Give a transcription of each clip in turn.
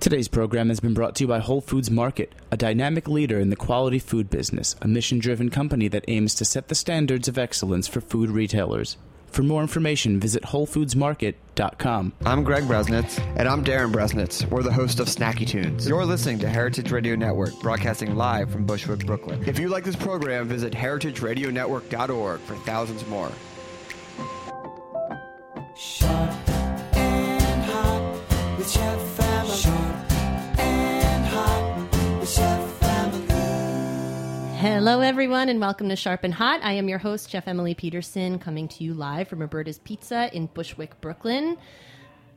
Today's program has been brought to you by Whole Foods Market, a dynamic leader in the quality food business, a mission driven company that aims to set the standards of excellence for food retailers. For more information, visit WholeFoodsMarket.com. I'm Greg Bresnitz. And I'm Darren Bresnitz. We're the host of Snacky Tunes. You're listening to Heritage Radio Network, broadcasting live from Bushwick, Brooklyn. If you like this program, visit heritageradionetwork.org for thousands more. Hello, everyone, and welcome to Sharp and Hot. I am your host, Chef Emily Peterson, coming to you live from Roberta's Pizza in Bushwick, Brooklyn.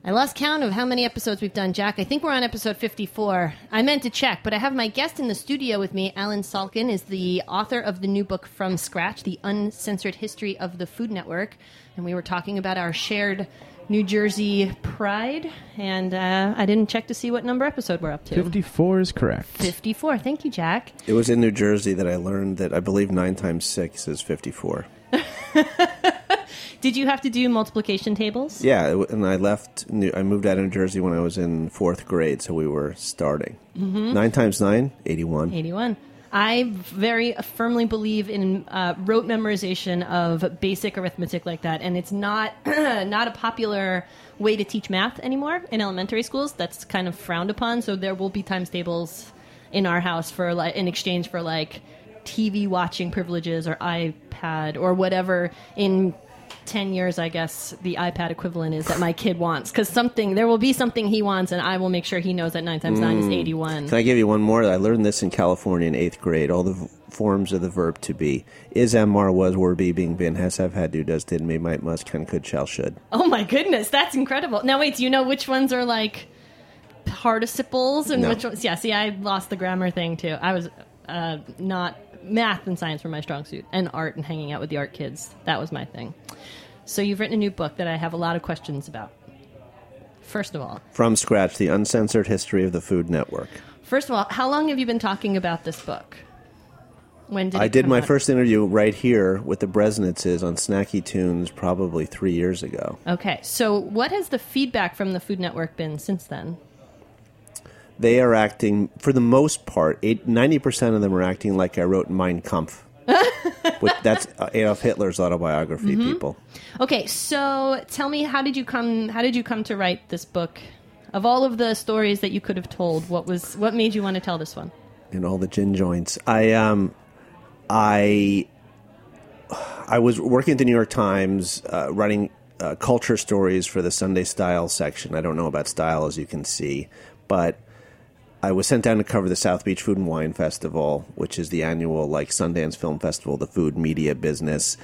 I lost count of how many episodes we've done, Jack. I think we're on episode 54. I meant to check, but I have my guest in the studio with me. Allen Salkin is the author of the new book From Scratch The Uncensored History of the Food Network. And we were talking about our shared New Jersey pride. And uh, I didn't check to see what number episode we're up to. 54 is correct. 54. Thank you, Jack. It was in New Jersey that I learned that I believe nine times six is fifty-four. Did you have to do multiplication tables? Yeah, and I left. New, I moved out of New Jersey when I was in fourth grade, so we were starting. Nine times nine, eighty-one. 81. I very firmly believe in uh, rote memorization of basic arithmetic like that, and it's not not a popular way to teach math anymore in elementary schools. That's kind of frowned upon. So there will be times tables in our house for like in exchange for like TV watching privileges or iPad or whatever in 10 years i guess the ipad equivalent is that my kid wants because something there will be something he wants and i will make sure he knows that 9 times 9 is 81 Can I give you one more? I learned this in California in eighth grade. All the v- forms of the verb to be is, am, are, was, were, be, being, been, has, have, had, do, does, did, may, might, must, can, could, shall, should. Oh my goodness, that's incredible. Now wait, do you know which ones are like participles and No. which ones? Yeah, see, I lost the grammar thing too. I was uh, not math and science were my strong suit, and art and hanging out with the art kids. That was my thing. So you've written a new book that I have a lot of questions about. First of all, From scratch, the uncensored history of the Food Network. first of all, how long have you been talking about this book? When did I did my out? first interview right here with the Bresnitzes on Snacky Tunes probably three years ago. Okay, so what has the feedback from the Food Network been since then? They are acting, for the most part, 90% of them are acting like I wrote Mein Kampf. That's Adolf Hitler's autobiography, Mm-hmm. people. Okay, so tell me, how did you come? How did you come to write this book? Of all of the stories that you could have told, what was what made you want to tell this one? in all the gin joints. I um, I I was working at the New York Times, uh, writing uh, culture stories for the Sunday Style section. I don't know about style, as you can see, but I was sent down to cover the South Beach Food and Wine Festival, which is the annual like Sundance Film Festival, the food media business.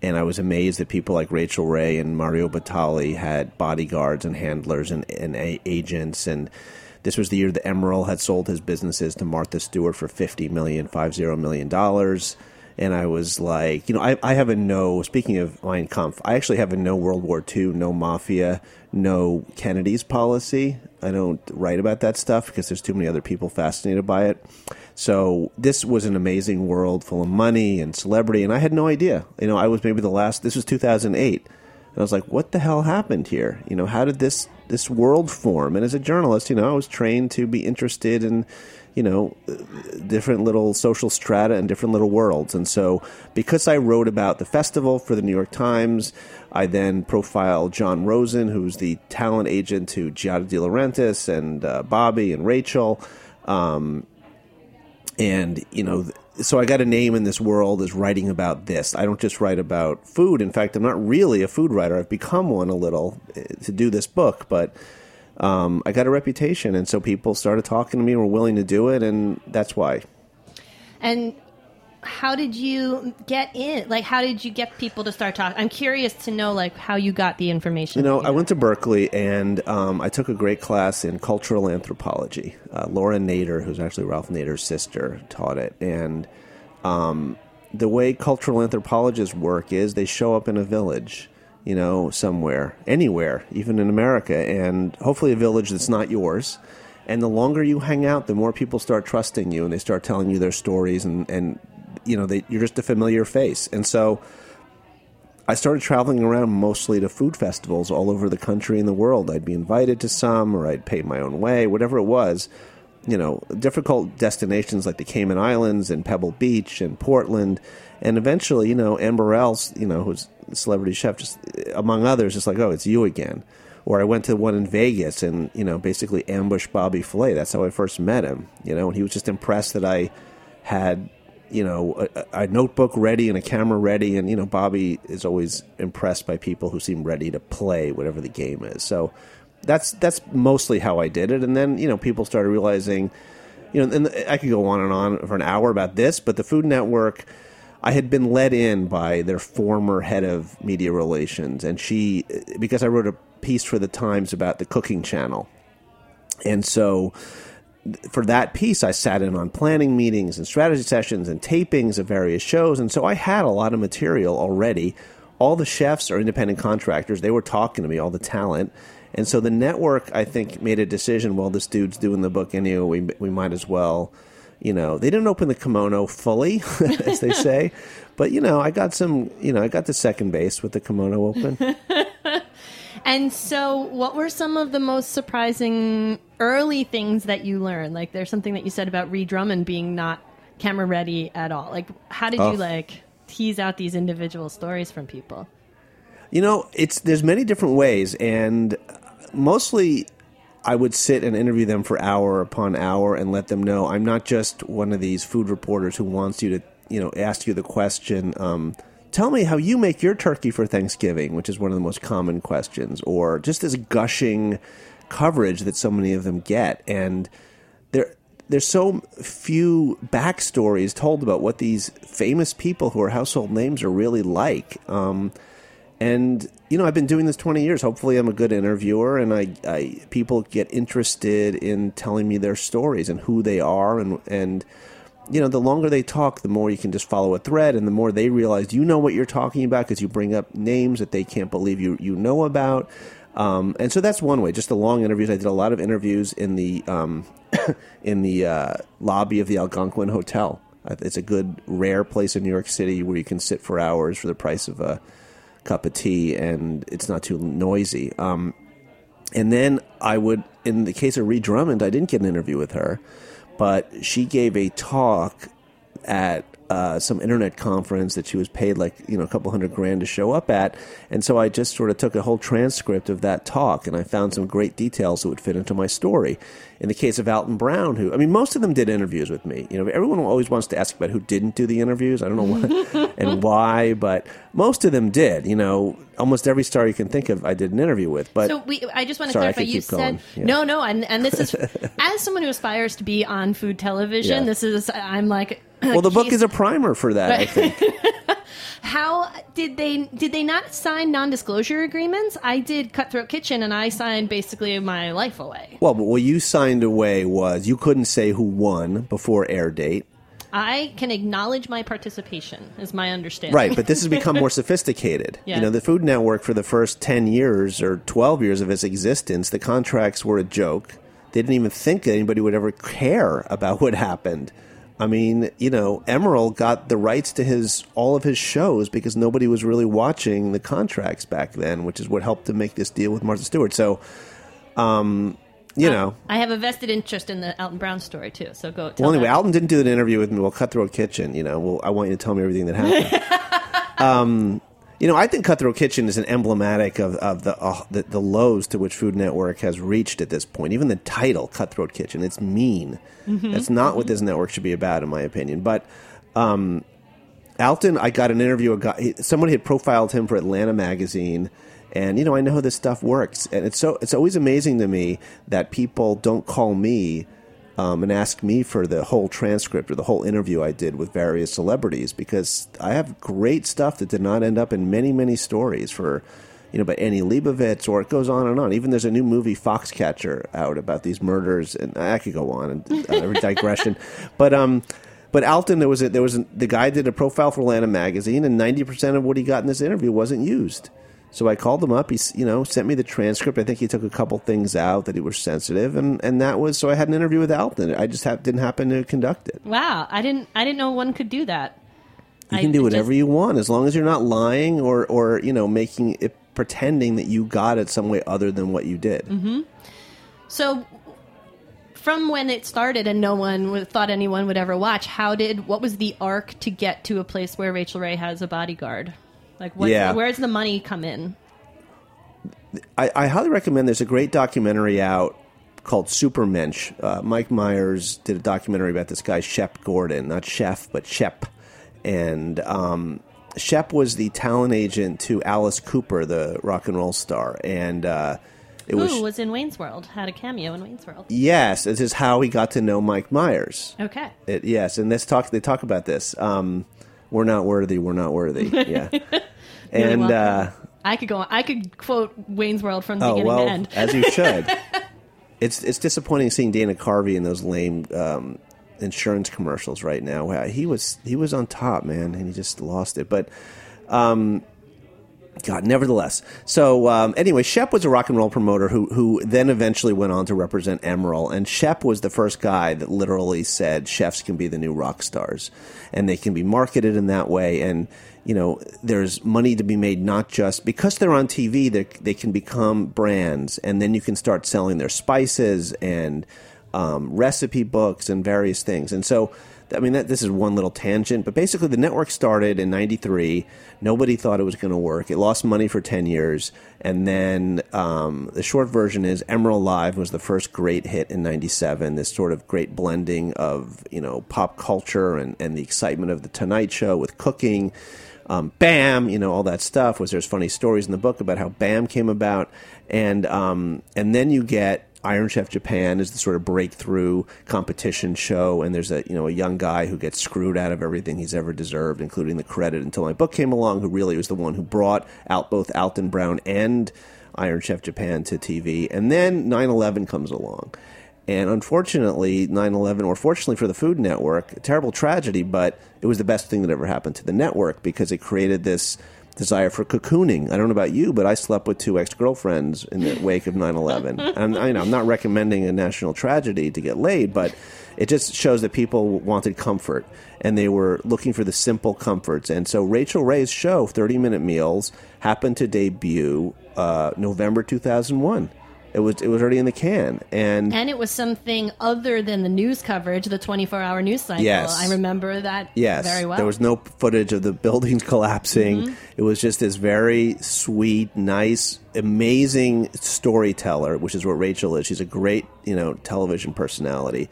And I was amazed that people like Rachael Ray and Mario Batali had bodyguards and handlers and, and a- agents. And this was the year that Emeril had sold his businesses to Martha Stewart for fifty million, five zero million dollars. And I was like, you know, I, I have a no. Speaking of Mein Kampf, I actually have a no World War II, no mafia, no Kennedy's policy. I don't write about that stuff because there's too many other people fascinated by it. So this was an amazing world full of money and celebrity, and I had no idea. You know, I was maybe the last. This was 2008, and I was like, "What the hell happened here? You know, how did this this world form?" And as a journalist, you know, I was trained to be interested in, you know, different little social strata and different little worlds. And so, because I wrote about the festival for the New York Times, I then profile Jon Rosen, who's the talent agent to Giada De Laurentiis and uh, Bobby and Rachel. Um, and you know so i got a name in this world as writing about this. I don't just write about food. In fact i'm not really a food writer. I've become one a little eh, to do this book but um, i got a reputation. And so people started talking to me and were willing to do it and that's why. And how did you get in? Like, how did you get people to start talking? I'm curious to know, like, how you got the information. You know, I went to Berkeley and um, I took a great class in cultural anthropology. Uh, Laura Nader, who's actually Ralph Nader's sister, taught it. And um, the way cultural anthropologists work is they show up in a village, you know, somewhere, anywhere, even in America, and hopefully a village that's not yours. And the longer you hang out, the more people start trusting you and they start telling you their stories, and, and you know, they, you're just a familiar face. And so I started traveling around mostly to food festivals all over the country and the world. I'd be invited to some, or I'd pay my own way, whatever it was. You know, difficult destinations like the Cayman Islands and Pebble Beach and Portland, and eventually, you know, Amber Else, you know, who's a celebrity chef, just among others, just like, oh, it's you again. Or I went to one in Vegas and you know basically ambushed Bobby Flay. That's how I first met him. You know, and he was just impressed that I had you know a, a notebook ready and a camera ready. And you know bobby is always impressed by people who seem ready to play whatever the game is. So that's that's mostly how i did it. And then you know people started realizing you know and i could go on and on for an hour about this but the food network i had been led in by their former head of media relations. And she because i wrote a piece for the times about the cooking channel. And so for that piece, I sat in on planning meetings and strategy sessions and tapings of various shows. And so I had a lot of material already. All the chefs are independent contractors. They were talking to me, all the talent. And so the network, I think, made a decision well, this dude's doing the book anyway. We, we might as well, you know, they didn't open the kimono fully, as they say. But, you know, I got some, you know, I got the second base with the kimono open. And so, what were some of the most surprising early things that you learn? Like, there's something that you said about Ree Drummond being not camera ready at all. Like, how did Oh. you like tease out these individual stories from people? You know, it's there's many different ways, and mostly I would sit and interview them for hour upon hour and let them know I'm not just one of these food reporters who wants you to, you know, ask you the question. Um, Tell me how you make your turkey for Thanksgiving, which is one of the most common questions, or just this gushing coverage that so many of them get, and there there's so few backstories told about what these famous people who are household names are really like. Um, and you know, I've been doing this 20 years. Hopefully, I'm a good interviewer, and I, I people get interested in telling me their stories and who they are, and and you know, the longer they talk, the more you can just follow a thread, and the more they realize you know what you're talking about because you bring up names that they can't believe you you know about. Um, and so that's one way. Just the long interviews. I did a lot of interviews in the um, in the uh, lobby of the Algonquin Hotel. It's a good, rare place in New York City where you can sit for hours for the price of a cup of tea, and it's not too noisy. Um, and then I would, in the case of Ree Drummond, I didn't get an interview with her, but she gave a talk at uh, some internet conference that she was paid like you know a couple hundred grand to show up at, and so I just sort of took a whole transcript of that talk, and I found some great details that would fit into my story. In the case of Alton Brown, who I mean, most of them did interviews with me. You know, everyone always wants to ask about who didn't do the interviews. I don't know what and why, but most of them did. You know, almost every star you can think of, I did an interview with. But So we, I just want to Sorry, clarify. You said Yeah. no, no, and and this is as someone who aspires to be on food television. Yeah. This is I'm like. Well, the book is a primer for that. I think. How did they did they not sign non-disclosure agreements? I did Cutthroat Kitchen, and I signed basically my life away. Well, but what you signed away was you couldn't say who won before air date. I can acknowledge my participation, is my understanding. Right, but this has become more sophisticated. Yeah. You know, the Food Network for the first 10 years or 12 years of its existence, the contracts were a joke. They didn't even think that anybody would ever care about what happened. I mean, you know, Emeril got the rights to his all of his shows because nobody was really watching the contracts back then, which is what helped to make this deal with Martha Stewart. So, um, you know, I have a vested interest in the Alton Brown story too. So go. Tell well, anyway, that. Alton didn't do an interview with me. Well, Cutthroat Kitchen, you know, well, I want you to tell me everything that happened. um, you know, I think Cutthroat Kitchen is an emblematic of, of the, uh, the the lows to which Food Network has reached at this point. Even the title, Cutthroat Kitchen, it's mean. That's not what this network should be about, in my opinion. But um, Alton, I got an interview. A guy, somebody had profiled him for Atlanta magazine, and you know I know how this stuff works, and it's so it's always amazing to me that people don't call me um, and ask me for the whole transcript or the whole interview I did with various celebrities because I have great stuff that did not end up in many many stories for. You know, by Annie Leibovitz, or it goes on and on. Even there's a new movie, Foxcatcher, out about these murders, and I could go on and uh, every digression. But um, but Alton, there was a, there was a, the guy did a profile for Atlanta magazine, and ninety percent of what he got in this interview wasn't used. So I called him up. He you know sent me the transcript. I think he took a couple things out that he was sensitive, and, and that was so I had an interview with Alton. I just didn't happen to conduct it. Wow, I didn't I didn't know one could do that. You can do whatever you want as long as you're not lying or, or you know, making it pretending that you got it some way other than what you did. Mm-hmm. So, from when it started and no one thought anyone would ever watch, how did what was the arc to get to a place where Rachael Ray has a bodyguard? Like, what, Yeah. where's the money come in? I, I highly recommend. There's a great documentary out called Supermensch. Uh, Mike Myers did a documentary about this guy Shep Gordon, not Chef, but Shep, and um, Shep was the talent agent to Alice Cooper, the rock and roll star, and uh, it was, was in Wayne's World? Had a cameo in Wayne's World. yes, this is how he got to know Mike Myers. Okay. It, yes, and this talk they talk about this. Um, we're not worthy. We're not worthy. Yeah, and. Uh. I could go. On. I could quote Wayne's World from Oh beginning well, to end. as you should. it's it's disappointing seeing Dana Carvey in those lame um, insurance commercials right now. He was he was on top, man, and he just lost it. But um, God, nevertheless. So um, anyway, Shep was a rock and roll promoter who who then eventually went on to represent Emeril, and Shep was the first guy that literally said chefs can be the new rock stars, and they can be marketed in that way. And you know, there's money to be made not just because they're on TV, they they can become brands, and then you can start selling their spices and um, recipe books and various things. And so, I mean, that, this is one little tangent, but basically, the network started in '93. Nobody thought it was going to work. It lost money for 10 years. And then um, the short version is Emeril Live was the first great hit in 97. This sort of great blending of, you know, pop culture and, and the excitement of The Tonight Show with cooking. Um, Bam, you know, all that stuff. Was there's funny stories in the book about how Bam came about. And, um, and then you get Iron Chef Japan is the sort of breakthrough competition show, and there's a you know a young guy who gets screwed out of everything he's ever deserved, including the credit. Until my book came along, who really was the one who brought out both Alton Brown and Iron Chef Japan to TV, and then 9/11 comes along, and unfortunately 9/11, or fortunately for the Food Network, terrible tragedy, but it was the best thing that ever happened to the network because it created this desire for cocooning. I don't know about you, but I slept with two ex girlfriends in the wake of 9 11. And I, you know, I'm not recommending a national tragedy to get laid, but it just shows that people wanted comfort and they were looking for the simple comforts. And so Rachael Ray's show, 30 Minute Meals, happened to debut uh, November 2001. It was it was already in the can, and And it was something other than the news coverage, the 24 hour news cycle. Yes. I remember that Yes, very well. there was no footage of the buildings collapsing. Mm-hmm. It was just this very sweet, nice, amazing storyteller, which is what Rachel is. She's a great, you know, television personality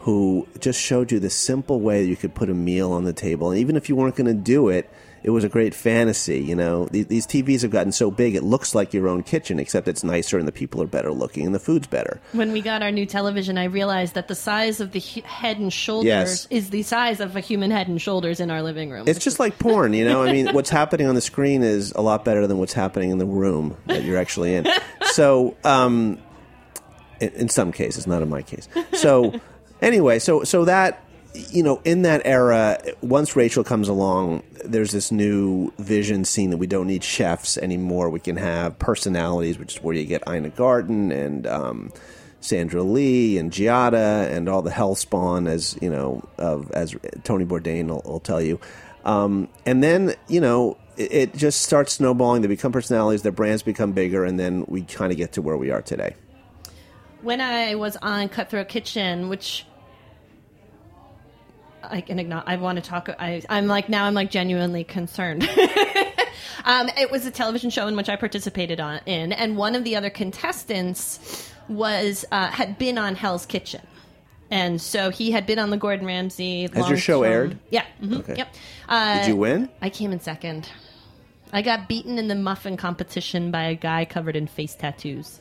who just showed you the simple way that you could put a meal on the table, and even if you weren't going to do it. It was a great fantasy, you know. These, these TVs have gotten so big; it looks like your own kitchen, except it's nicer and the people are better looking and the food's better. When we got our new television, I realized that the size of the head and shoulders Yes. is the size of a human head and shoulders in our living room. It's just like porn, you know. I mean, what's happening on the screen is a lot better than what's happening in the room that you're actually in. So, um, in, in some cases, not in my case. So, anyway, so so that you know, in that era, once Rachel comes along, there's this new vision scene that we don't need chefs anymore. We can have personalities, which is where you get Ina Garten and. Um, Sandra Lee and Giada and all the hellspawn, as you know, of as Tony Bourdain will, will tell you. Um, and then you know, it, it just starts snowballing. They become personalities. Their brands become bigger, and then we kind of get to where we are today. when I was on Cutthroat Kitchen, which I can ignore. I want to talk. I, I'm like now. I'm like genuinely concerned. um, it was a television show in which I participated on in, and one of the other contestants was uh, had been on Hell's Kitchen, and so he had been on the Gordon Ramsay. Has your show aired? Yeah. mhm, Okay. Yep. Uh, Did you win? I came in second. I got beaten in the muffin competition by a guy covered in face tattoos.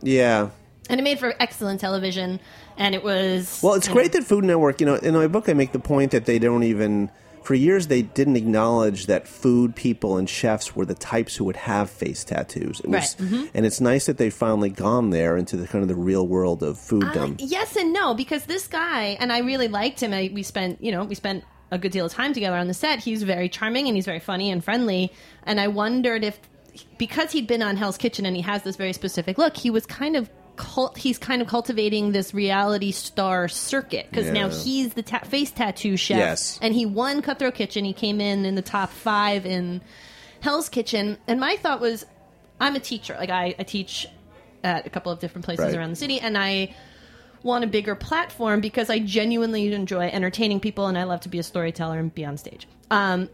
Yeah. And it made for excellent television, and it was Well, it's great know, that Food Network. You know, in my book, I make the point that they don't even. For years, they didn't acknowledge that food people and chefs were the types who would have face tattoos. It was, Right, mhm. And it's nice that they've finally gone there into the kind of the real world of fooddom. Uh, yes and no because this guy and I really liked him. I, we spent you know we spent a good deal of time together on the set. He's very charming and he's very funny and friendly. And I wondered if because he'd been on Hell's Kitchen and he has this very specific look, he was kind of cult, he's kind of cultivating this reality star circuit because now he's the ta- face tattoo chef, Yes. and he won Cutthroat Kitchen. He came in in the top five in Hell's Kitchen, and my thought was, I'm a teacher. Like I, I teach at a couple of different places Right. around the city, and I want a bigger platform because I genuinely enjoy entertaining people, and I love to be a storyteller and be on stage. Um,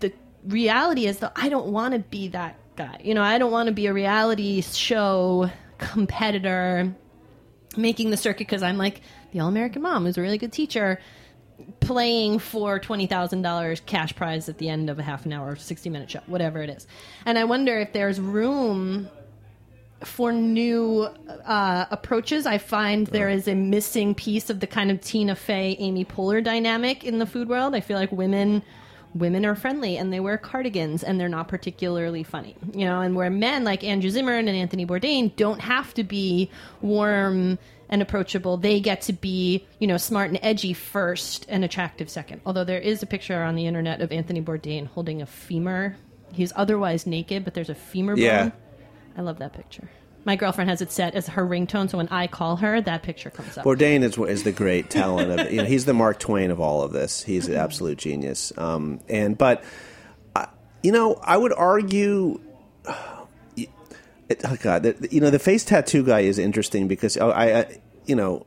the reality is, though, I don't want to be that guy. You know, I don't want to be a reality show competitor making the circuit because I'm like the All American Mom who's a really good teacher playing for $20,000 cash prize at the end of a half an hour, 60 minute show, whatever it is. And I wonder if there's room for new uh, approaches. I find there is a missing piece of the kind of Tina Fey, Amy Poehler dynamic in the food world. I feel like women women are friendly and they wear cardigans and they're not particularly funny. You know, and where men like Andrew Zimmern and Anthony Bourdain don't have to be warm and approachable. They get to be, you know, smart and edgy first and attractive second. Although there is a picture on the internet of Anthony Bourdain holding a femur. He's otherwise naked, but there's a femur Yeah. bone. I love that picture. My girlfriend has it set as her ringtone, so when I call her, that picture comes up. Bourdain is is the great talent of you know he's the Mark Twain of all of this. He's an absolute genius. Um, and but uh, you know I would argue. It, oh God, the, you know the face tattoo guy is interesting because oh, I, I, you know,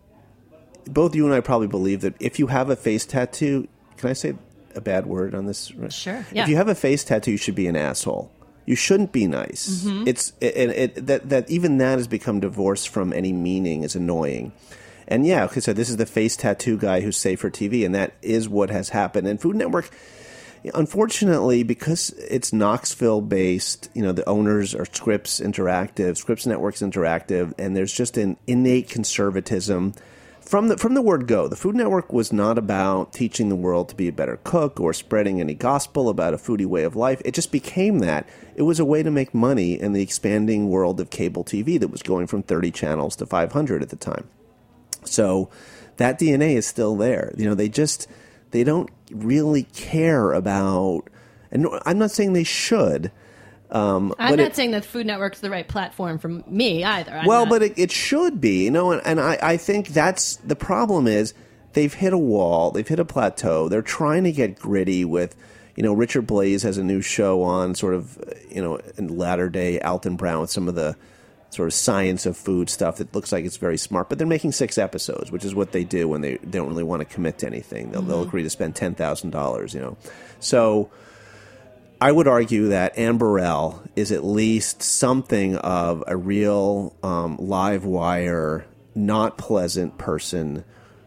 both you and I probably believe that if you have a face tattoo, can I say a bad word on this? Sure, yeah. If you have a face tattoo, you should be an asshole. You shouldn't be nice. Mm-hmm. It's and it, that that even that has become divorced from any meaning is annoying. And yeah, okay, so this is the face tattoo guy who's safe for TV, and that is what has happened. And Food Network, unfortunately, because it's Knoxville based, you know, the owners are Scripps Interactive, Scripps Networks Interactive, and there's just an innate conservatism from the from the word go. The Food Network was not about teaching the world to be a better cook or spreading any gospel about a foodie way of life. It just became that. It was a way to make money in the expanding world of cable TV that was going from 30 channels to 500 at the time. So that DNA is still there. You know, they just they don't really care about and I'm not saying they should. Um, I'm not it- saying that Food Network's the right platform for me either. I'm well, not- but it, it should be, you know, and, and I, I think that's the problem is they've hit a wall, they've hit a plateau. They're trying to get gritty with, you know, Richard Blais has a new show on sort of, you know, in latter day Alton Brown with some of the sort of science of food stuff that looks like it's very smart, but they're making six episodes, which is what they do when they don't really want to commit to anything. They'll, they'll agree to spend ten thousand dollars, you know. So I would argue that Anne Burrell is at least something of a real um, live wire, not pleasant person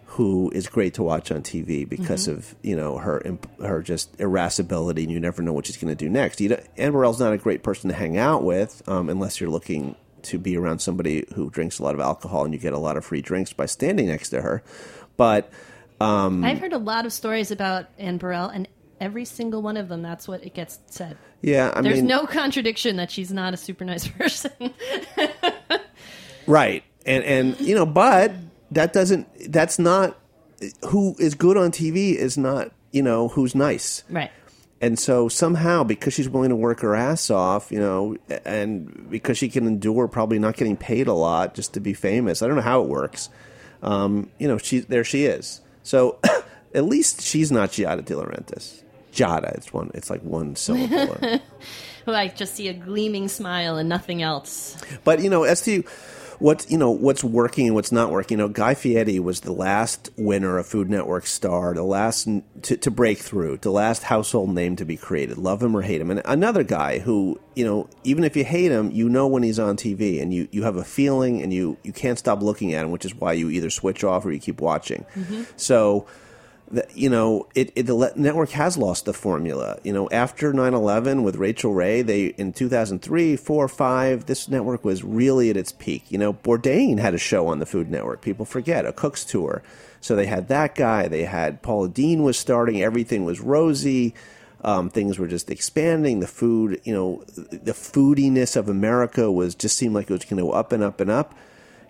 who is great to watch on TV because of you know her imp- her just irascibility, and you never know what she's going to do next. You know, Anne Burrell's not a great person to hang out with um, unless you're looking to be around somebody who drinks a lot of alcohol and you get a lot of free drinks by standing next to her. But I've heard a lot of stories about Anne Burrell, and every single one of them, that's what it gets said. yeah, I There's mean, no contradiction that she's not a super nice person. Right. And and you know, but that doesn't that's not who is good on TV is not, you know, who's nice. right. And so somehow because she's willing to work her ass off, you know, and because she can endure probably not getting paid a lot just to be famous. I don't know how it works. Um, you know, she there she is. So at least she's not Giada De Laurentiis. Giada, it's one it's like one syllable. Well, I just see a gleaming smile and nothing else. But you know, as to what's you know what's working and what's not working, you know, Guy Fieri was the last winner of Food Network star, the last to, to break through, the last household name to be created. Love him or hate him, and another guy who you know, even if you hate him, you know when he's on TV, and you you have a feeling, and you you can't stop looking at him, which is why you either switch off or you keep watching. Mm-hmm. So the, you know, it, it the network has lost the formula. You know, after 9/11 with Rachael Ray, they in 2003, 4, 5, this network was really at its peak. You know, Bourdain had a show on the Food Network. People forget a cook's tour. So they had that guy. They had Paula Deen was starting. Everything was rosy. Um, things were just expanding. The food, you know, the foodiness of America was just seemed like it was going to go up and up and up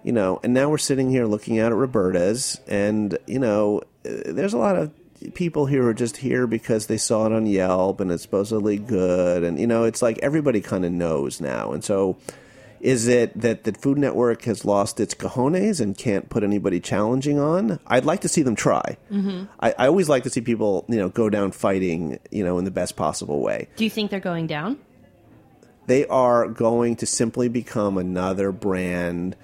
you know, and now we're sitting here looking at Roberta's, and you know, there's a lot of people here who are just here because they saw it on Yelp and it's supposedly good, and you know, it's like everybody kind of knows now, and so, Is it that the Food Network has lost its cojones and can't put anybody challenging on? I'd like to see them try. Mm-hmm. I, I always like to see people, you know, go down fighting, you know, in the best possible way. Do you think they're going down? They are going to simply become another brand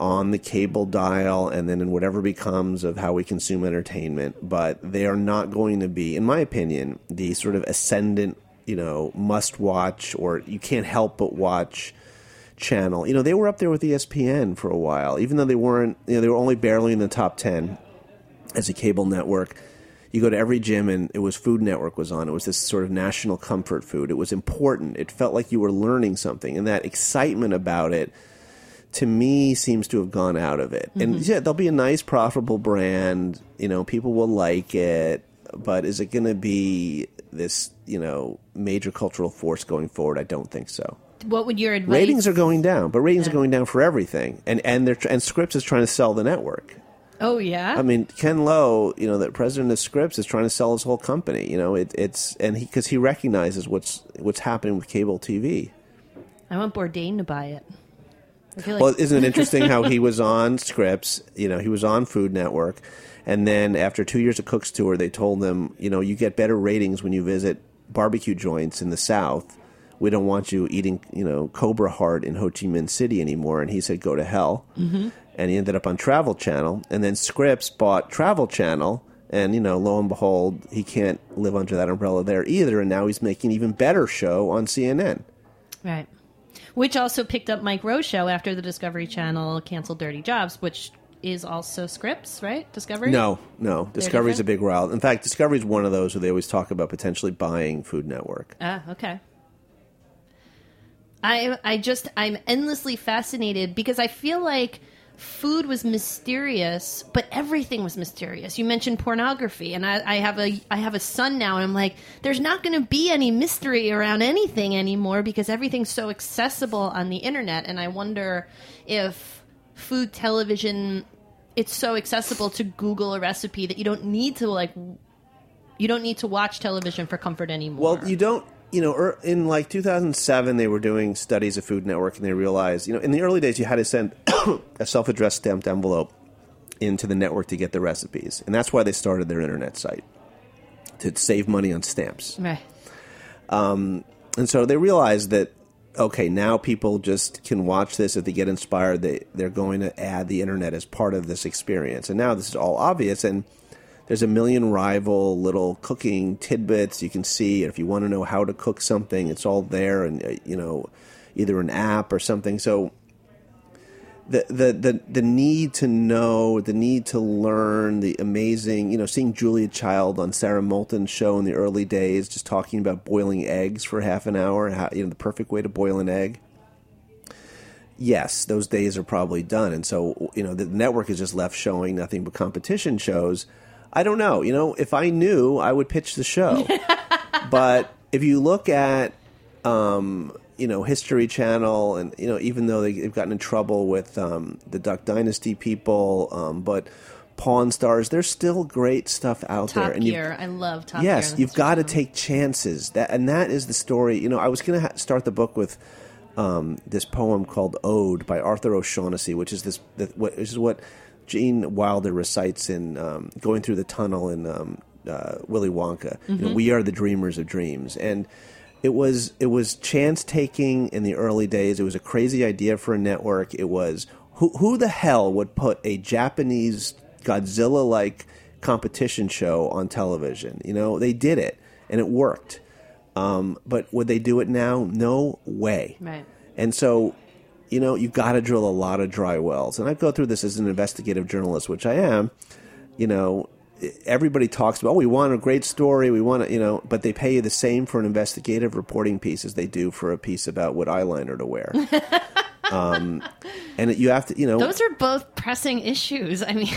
on the cable dial and then in whatever becomes of how we consume entertainment. But they are not going to be, in my opinion, the sort of ascendant, you know, must watch or you can't help but watch channel. You know, they were up there with ESPN for a while, even though they weren't, you know, they were only barely in the top 10 as a cable network. You go to every gym and it was Food Network was on. It was this sort of national comfort food. It was important. It felt like you were learning something. And that excitement about it, to me, seems to have gone out of it. And mm-hmm. yeah, there'll be a nice, profitable brand. You know, people will like it. But is it going to be this, you know, major cultural force going forward? I don't think so. What would your advice? Ratings are going down, but ratings Yeah. are going down for everything, and and they're and Scripps is trying to sell the network. Oh yeah. I mean, Ken Lowe, you know, the president of Scripps is trying to sell his whole company. You know, it, it's and he because he recognizes what's what's happening with cable TV. I want Bourdain to buy it. Like Well, isn't it interesting how he was on Scripps? You know, he was on Food Network, and then after two years of Cook's Tour, they told him, you know, you get better ratings when you visit barbecue joints in the South. We don't want you eating, you know, Cobra Heart in Ho Chi Minh City anymore. And he said, go to hell. Mm-hmm. And he ended up on Travel Channel, and then Scripps bought Travel Channel. And you know, lo and behold, he can't live under that umbrella there either. And now he's making an even better show on CNN. right. Which also picked up Mike Rowe's show after the Discovery Channel canceled Dirty Jobs, which is also Scripps, right? Discovery. No, no. Discovery's a big route. In fact, Discovery's one of those where they always talk about potentially buying Food Network. Ah, okay. I I just I'm endlessly fascinated because I feel like food was mysterious, but everything was mysterious. You mentioned pornography, and I, I have a I have a son now, and I'm like, there's not going to be any mystery around anything anymore because everything's so accessible on the internet, and I wonder if food television it's so accessible to Google a recipe that you don't need to like you don't need to watch television for comfort anymore. Well, you don't. You know, er- in like 2007, they were doing studies of Food Network, and they realized, you know, in the early days, you had to send a self-addressed stamped envelope into the network to get the recipes, and that's why they started their internet site to save money on stamps. Right. And so they realized that okay, now people just can watch this if they get inspired. They they're going to add the internet as part of this experience, and now this is all obvious. And there's a million rival little cooking tidbits you can see. If you want to know how to cook something, it's all there, and uh, you know, either an app or something. So. The, the, the, the need to know, the need to learn, the amazing, you know, seeing Julia Child on Sara Moulton's show in the early days, just talking about boiling eggs for half an hour, how, you know, the perfect way to boil an egg. Yes, those days are probably done. And so, you know, the network is just left showing nothing but competition shows. I don't know. You know, if I knew, I would pitch the show. but if you look at um, you know History Channel, and you know even though they, they've gotten in trouble with um, the Duck Dynasty people, um, but Pawn Stars, there's still great stuff out Top there. And Gear. I love Top yes, you've got to take chances. That and that is the story. You know, I was going to ha- start the book with um, this poem called "Ode" by Arthur O'Shaughnessy, which is this, what, which is what Gene Wilder recites in um, "Going Through the Tunnel" in um, uh, Willy Wonka. You know, we are the dreamers of dreams, and it was it was chance taking in the early days. It was a crazy idea for a network. It was who who the hell would put a Japanese Godzilla like competition show on television? You know, they did it and it worked. Um, but would they do it now? No way. Right. And so, you know, you've got to drill a lot of dry wells. And I go through this as an investigative journalist, which I am. You know, everybody talks about, oh, we want a great story, we want to, you know, but they pay you the same for an investigative reporting piece as they do for a piece about what eyeliner to wear. um, and you have to, you know, Those are both pressing issues. I mean,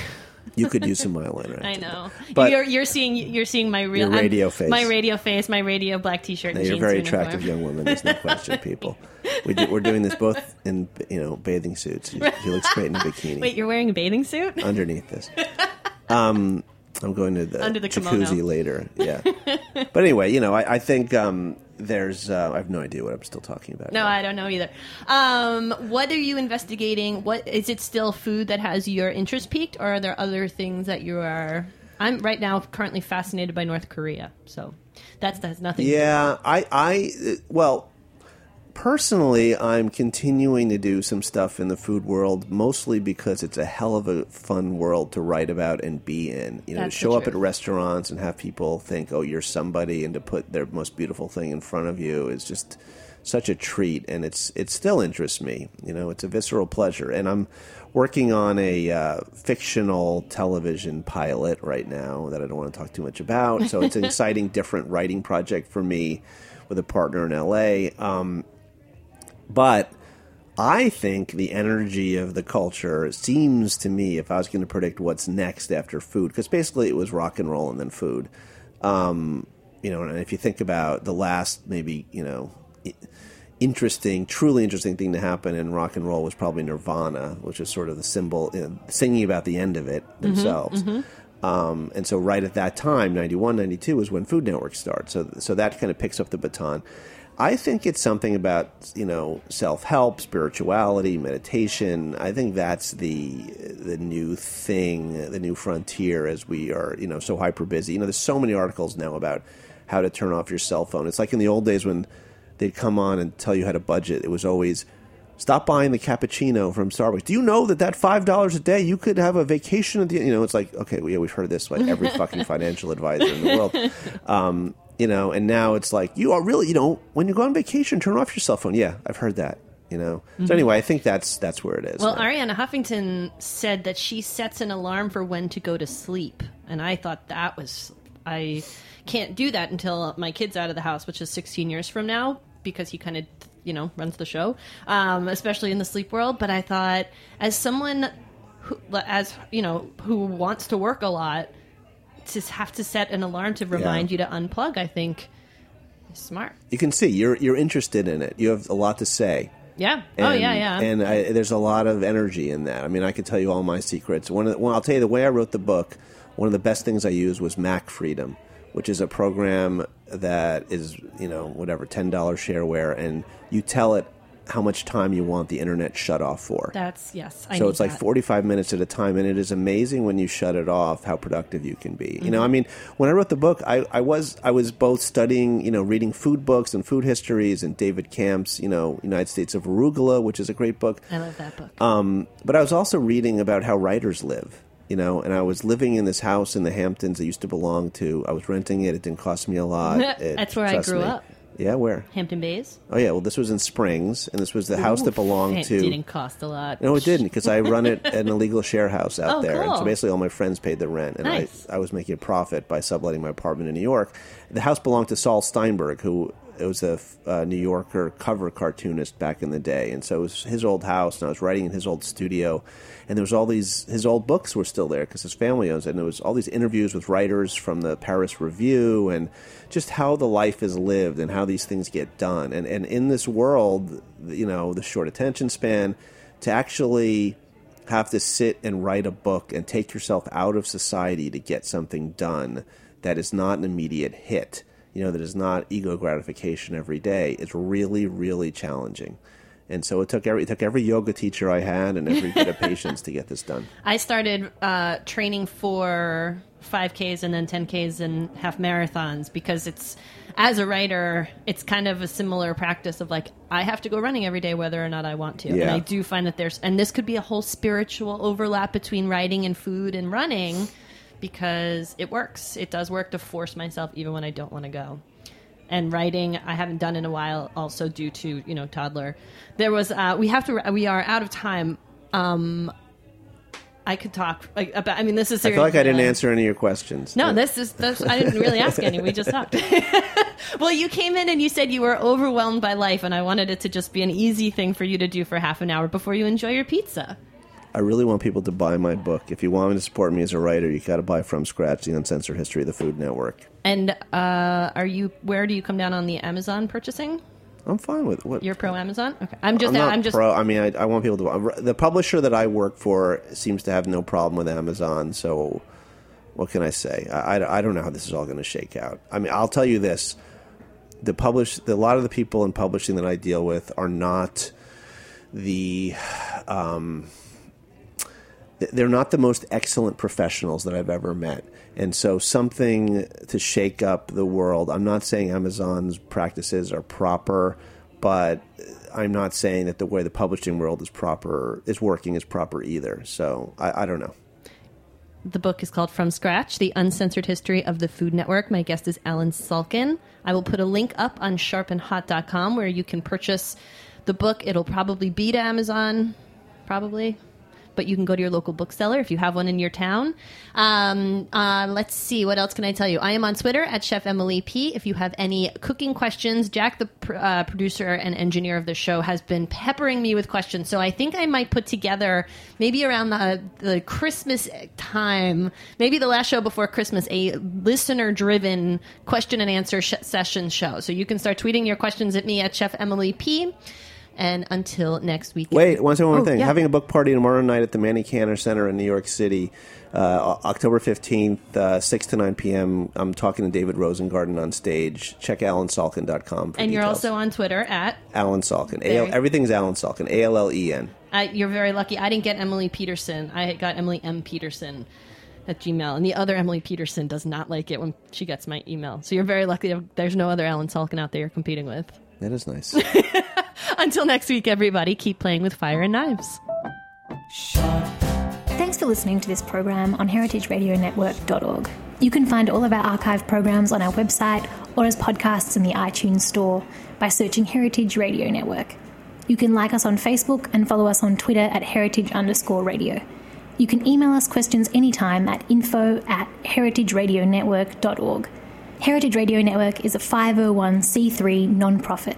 you could use some eyeliner. I know. But- you're you're seeing you're seeing my real Your radio I'm- face. my radio face, my radio black T-shirt. You're very uniform. attractive young woman. There's no question, people. We do, we're doing this both in, you know, bathing suits. She looks great in a bikini. Wait, you're wearing a bathing suit? underneath this. Um, I'm going to the, Under the jacuzzi kimono. later. Yeah, but anyway, you know, I, I think um, there's uh, I have no idea what I'm still talking about. No, now. I don't know either. Um, what are you investigating? What is it still food that has your interest peaked, or are there other things that you are? I'm right now currently fascinated by North Korea, so that's that has nothing. to do with Yeah, I, I, well, personally, I'm continuing to do some stuff in the food world, mostly because it's a hell of a fun world to write about and be in. You know, That's to show up at restaurants and have people think, "Oh, you're somebody," and to put their most beautiful thing in front of you is just such a treat, and it's it still interests me. You know, it's a visceral pleasure, and I'm working on a uh, fictional television pilot right now that I don't want to talk too much about. So it's an exciting, different writing project for me with a partner in LA. Um, but I think the energy of the culture seems to me, if I was going to predict what's next after food, because basically it was rock and roll and then food. Um, you know, and if you think about the last maybe you know interesting, truly interesting thing to happen in rock and roll was probably Nirvana, which is sort of the symbol, you know, singing about the end of it themselves. Um, and so, right at that time, 91, 92 is when Food Network starts. So, so that kind of picks up the baton. I think it's something about you know self help, spirituality, meditation. I think that's the the new thing, the new frontier as we are you know so hyper busy. You know, there's so many articles now about how to turn off your cell phone. It's like in the old days when they'd come on and tell you how to budget. It was always stop buying the cappuccino from Starbucks. Do you know that that five dollars a day you could have a vacation at the you know? It's like okay, yeah, we've heard this by every fucking financial advisor in the world. Um, you know, and now it's like you are really you know when you go on vacation, turn off your cell phone. Yeah, I've heard that. You know. So anyway, I think that's that's where it is. Well, now. Arianna Huffington said that she sets an alarm for when to go to sleep, and I thought that was I can't do that until my kid's out of the house, which is 16 years from now, because he kind of you know runs the show, um, especially in the sleep world. But I thought, as someone who, as you know, who wants to work a lot, to have to set an alarm to remind you to unplug, I think is smart. you can see you're you're interested in it. You have a lot to say. Yeah. And, oh yeah, yeah. And I, there's a lot of energy in that. I mean, I could tell you all my secrets. One, of the, well, I'll tell you the way I wrote the book. One of the best things I used was Mac Freedom, which is a program that is you know whatever ten dollars shareware, and you tell it how much time you want the internet shut off for. That's yes. I so it's like that. 45 minutes at a time and it is amazing when you shut it off how productive you can be you know Mm-hmm. i mean when i wrote the book I, I was i was both studying you know reading food books and food histories and David Kamp's you know united states of arugula which is a great book I love that book. um, but I was also reading about how writers live, you know, and I was living in this house in the Hamptons that used to belong to. I was renting it. It didn't cost me a lot. It- That's where I grew me. up. Yeah, where? Hampton Bays. Oh, yeah. Well, this was in Springs, and this was the house that belonged to it to. didn't cost a lot. No, it didn't because I run it at an illegal share house out Oh, there. And so cool. basically, all my friends paid the rent, and Nice. I, I was making a profit by subletting my apartment in New York. The house belonged to Saul Steinberg, who it was a New Yorker cover cartoonist back in the day, and so it was his old house, and I was writing in his old studio, and there was all these his old books were still there because his family owns it, and there was all these interviews with writers from the Paris Review and just how the life is lived and how these things get done, and and in this world, you know, the short attention span, to actually have to sit and write a book and take yourself out of society to get something done that is not an immediate hit, you know, that is not ego gratification every day, is really, really challenging. And so it took every it took every yoga teacher I had and every bit of patience to get this done. I started uh, training for 5Ks and then 10Ks and half marathons because it's, as a writer, it's kind of a similar practice of like, I have to go running every day whether or not I want to. And I do find that there's, and this could be a whole spiritual overlap between writing and food and running because it works. It does work to force myself even when I don't want to go. And writing, I haven't done in a while, also due to you know toddler. There was uh, we have to we are out of time. Um, I could talk like about. I mean, this is. I feel like I didn't serious. answer any of your questions. No, this is. This, I didn't really ask any. We just talked. well, you came in and you said you were overwhelmed by life, and I wanted it to just be an easy thing for you to do for half an hour before you enjoy your pizza. I really want people to buy my book. If you want me to support me as a writer, you got to buy from scratch the uncensored history of the Food Network. And uh, are you? Where do you come down on the Amazon purchasing? I'm fine with what You're pro Amazon. Okay, I'm just. I'm not I'm just. pro. I mean, I, I want people to. The publisher that I work for seems to have no problem with Amazon. So, what can I say? I, I, I don't know how this is all going to shake out. I mean, I'll tell you this: the publish the, a lot of the people in publishing that I deal with are not the um, they're not the most excellent professionals that I've ever met. And so something to shake up the world. I'm not saying Amazon's practices are proper, but I'm not saying that the way the publishing world is proper is working is proper either. So I, I don't know. The book is called From Scratch The Uncensored History of the Food Network. My guest is Allen Salkin. I will put a link up on sharpandhot.com where you can purchase the book. It'll probably be to Amazon, probably. But you can go to your local bookseller if you have one in your town. Um, uh, let's see, what else can I tell you? I am on Twitter at Chef Emily P. If you have any cooking questions, Jack, the pr- uh, producer and engineer of the show, has been peppering me with questions. So I think I might put together, maybe around the, the Christmas time, maybe the last show before Christmas, a listener driven question and answer sh- session show. So you can start tweeting your questions at me at Chef Emily P. And until next week. Wait, one second, one Oh, thing. yeah. Having a book party tomorrow night at the Manny Cantor Center in New York City, uh, October 15th, uh, 6 to 9 p.m. I'm talking to David Rosengarten on stage. Check allensalkin.com for And you're also on Twitter at. Allen Salkin. A- everything's Allen Salkin. A L L E N. I, you're very lucky. I didn't get Emily Peterson. I got Emily M. Peterson at Gmail. And the other Emily Peterson does not like it when she gets my email. So you're very lucky. There's no other Allen Salkin out there you're competing with. That is nice. Until next week, everybody, keep playing with fire and knives. Thanks for listening to this program on heritageradionetwork.org. You can find all of our archive programs on our website or as podcasts in the iTunes Store by searching Heritage Radio Network. You can like us on Facebook and follow us on Twitter at heritage underscore radio. You can email us questions anytime at info at heritageradionetwork.org. Heritage Radio Network is a 501c3 nonprofit.